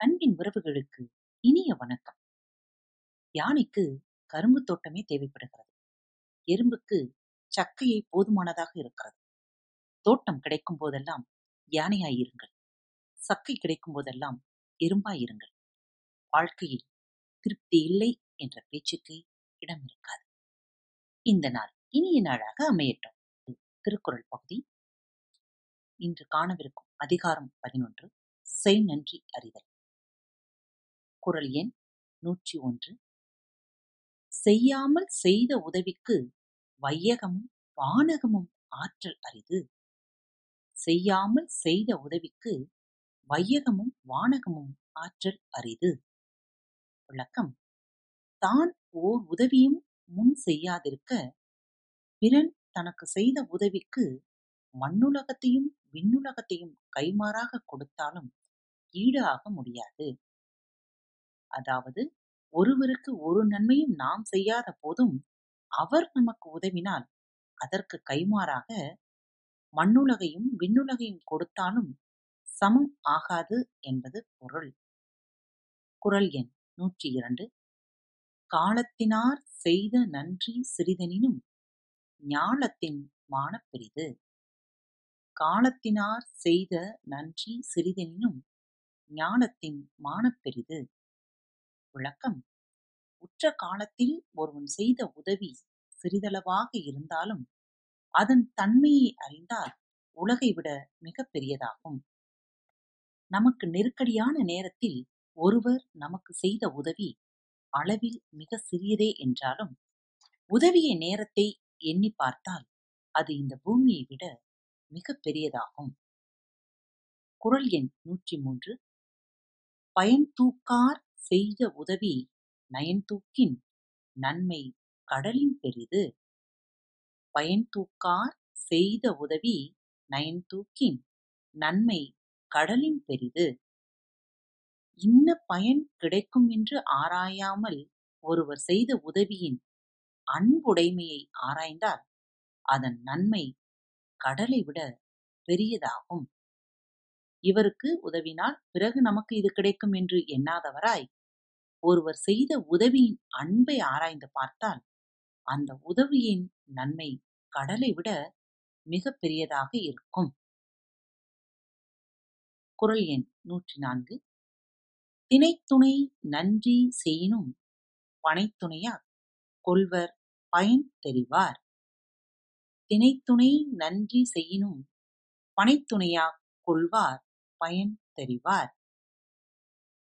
அன்பின் உறவுகளுக்கு இனிய வணக்கம். யானைக்கு கரும்பு தோட்டமே தேவைப்படுகிறது. எறும்புக்கு சக்கையை போதுமானதாக இருக்கிறது. தோட்டம் கிடைக்கும் போதெல்லாம் யானையாயிருங்கள் சக்கை கிடைக்கும் போதெல்லாம் எறும்பாயிருங்கள் வாழ்க்கையில் திருப்தி இல்லை என்ற பேச்சுக்கு இடம் இருக்காது. இந்த நாள் இனிய நாளாக அமையட்டும். திருக்குறள் பகுதி. இன்று காணவிருக்கும் அதிகாரம் பதினொன்று. செய் நன்றி அறிதல். குரல் எண் நூற்றி ஒன்று. செய்யாமல் செய்த உதவிக்கு வையகமும் வானகமும் ஆற்றல் அரிது. செய்யாமல் செய்த உதவிக்கு வையகமும் வானகமும் ஆற்றல் அரிது. விளக்கம். தான் ஓர் உதவியும் முன் செய்யாதிருக்க பிறன் தனக்கு செய்த உதவிக்கு மண்ணுலகத்தையும் விண்ணுலகத்தையும் கைமாறாக கொடுத்தாலும் ஈடு ஆக முடியாது. அதாவது ஒருவருக்கு ஒரு நன்மையும் நாம் செய்யாத போதும் அவர் நமக்கு உதவினால் அதற்கு கைமாறாக மண்ணுலகையும் விண்ணுலகையும் கொடுத்தாலும் சமம் ஆகாது என்பது பொருள். குரல் எண் நூற்றி இரண்டு. காலத்தினார் செய்த நன்றி சிறிதெனினும் ஞாலத்தின் மானப் பெரிது காலத்தினார் செய்த நன்றி சிறிதெனினும் ஞானத்தின் மானப் பெரிது விளக்கம் உற்ற காலத்தில் ஒருவன் செய்த உதவி சிறிதளவாக இருந்தாலும் அதன் தன்மையை அறிந்தால் உலகை விட மிகப் பெரியதாகும். நமக்கு நெருக்கடியான நேரத்தில் ஒருவர் நமக்கு செய்த உதவி அளவில் மிக சிறியதே என்றாலும் உதவிய நேரத்தை எண்ணி பார்த்தால் அது இந்த பூமியை விட மிகப் பெரியதாகும். குரல் எண் நூற்றி மூன்று. பயன் தூக்கார் செய்த உதவி நயன்தூக்கின் நன்மை கடலின் பெரிது. பயன்தூக்கார் செய்த உதவி நயன்தூக்கின் நன்மை கடலின் பெரிது. இன்ன பயன் கிடைக்கும் என்று ஆராயாமல் ஒருவர் செய்த உதவியின் அன்புடைமையை ஆராய்ந்தால் அதன் நன்மை கடலை விட பெரியதாகும். இவருக்கு உதவினால் பிறகு நமக்கு இது கிடைக்கும் என்று எண்ணாதவராய் ஒருவர் செய்த உதவியின் அன்பை ஆராய்ந்து பார்த்தால் அந்த உதவியின் நன்மை கடலை விட மிக பெரியதாக இருக்கும். குரல் எண் நூற்றி நான்கு திணைத்துணை நன்றி செய்யினும் பனைத்துணையா கொள்வர் பயன் தெரிவார். திணைத்துணை நன்றி செய்யினும் பனைத்துணையா கொள்வார் பயன் தெரிவார்.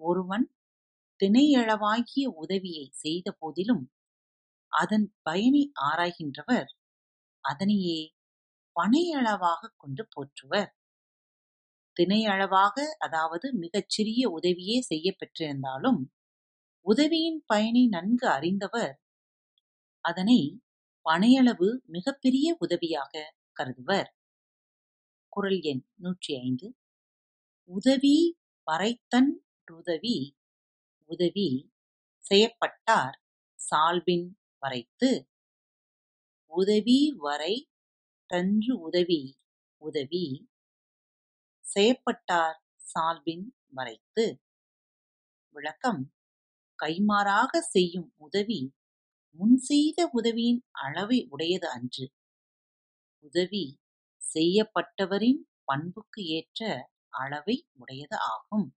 ஒருவன் திணையளவாகிய உதவியை செய்த போதிலும் அதன் பயனை ஆராய்கின்றவர் அதனையே பனையளவாக கொண்டு போற்றுவர். திணையளவாக அதாவது மிகச் சிறிய உதவியே செய்ய பெற்றிருந்தாலும் உதவியின் பயனை நன்கு அறிந்தவர் அதனை பனையளவு மிகப்பெரிய உதவியாக கருதுவர். குரல் எண் நூற்றி ஐந்து. உதவி வரைத்தன் உதவி உதவி செய்யப்பட்டார் சால்பின் வரைத்து உதவி வரை தன்று உதவி. உதவி செய்யப்பட்டார் சால்பின் வரைத்து விளக்கம். கைமாறாக செய்யும் உதவி முன் செய்த உதவியின் அளவை உடையது அன்று. உதவி செய்யப்பட்டவரின் பண்புக்கு ஏற்ற அளவை உடையது ஆகும்.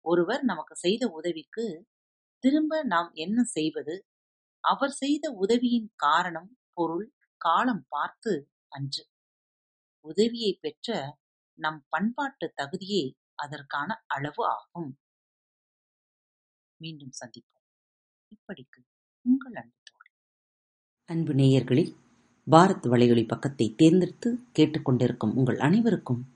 ஒருவர் நமக்கு செய்த உதவிக்கு திரும்ப நாம் என்ன செய்வது? அவர் செய்த உதவியின் காரணம் பொருள் காலம் பார்த்து அன்று. உதவியை பெற்ற நம் பண்பாட்டு தகுதியே அதற்கான அளவு ஆகும். மீண்டும் சந்திப்போம். இப்படிக்கு உங்கள் அன்பு தோழி. அன்பு நேயர்களில் பாரத் வலையொலி பக்கத்தை தேர்ந்தெடுத்து கேட்டுக்கொண்டிருக்கும் உங்கள் அனைவருக்கும்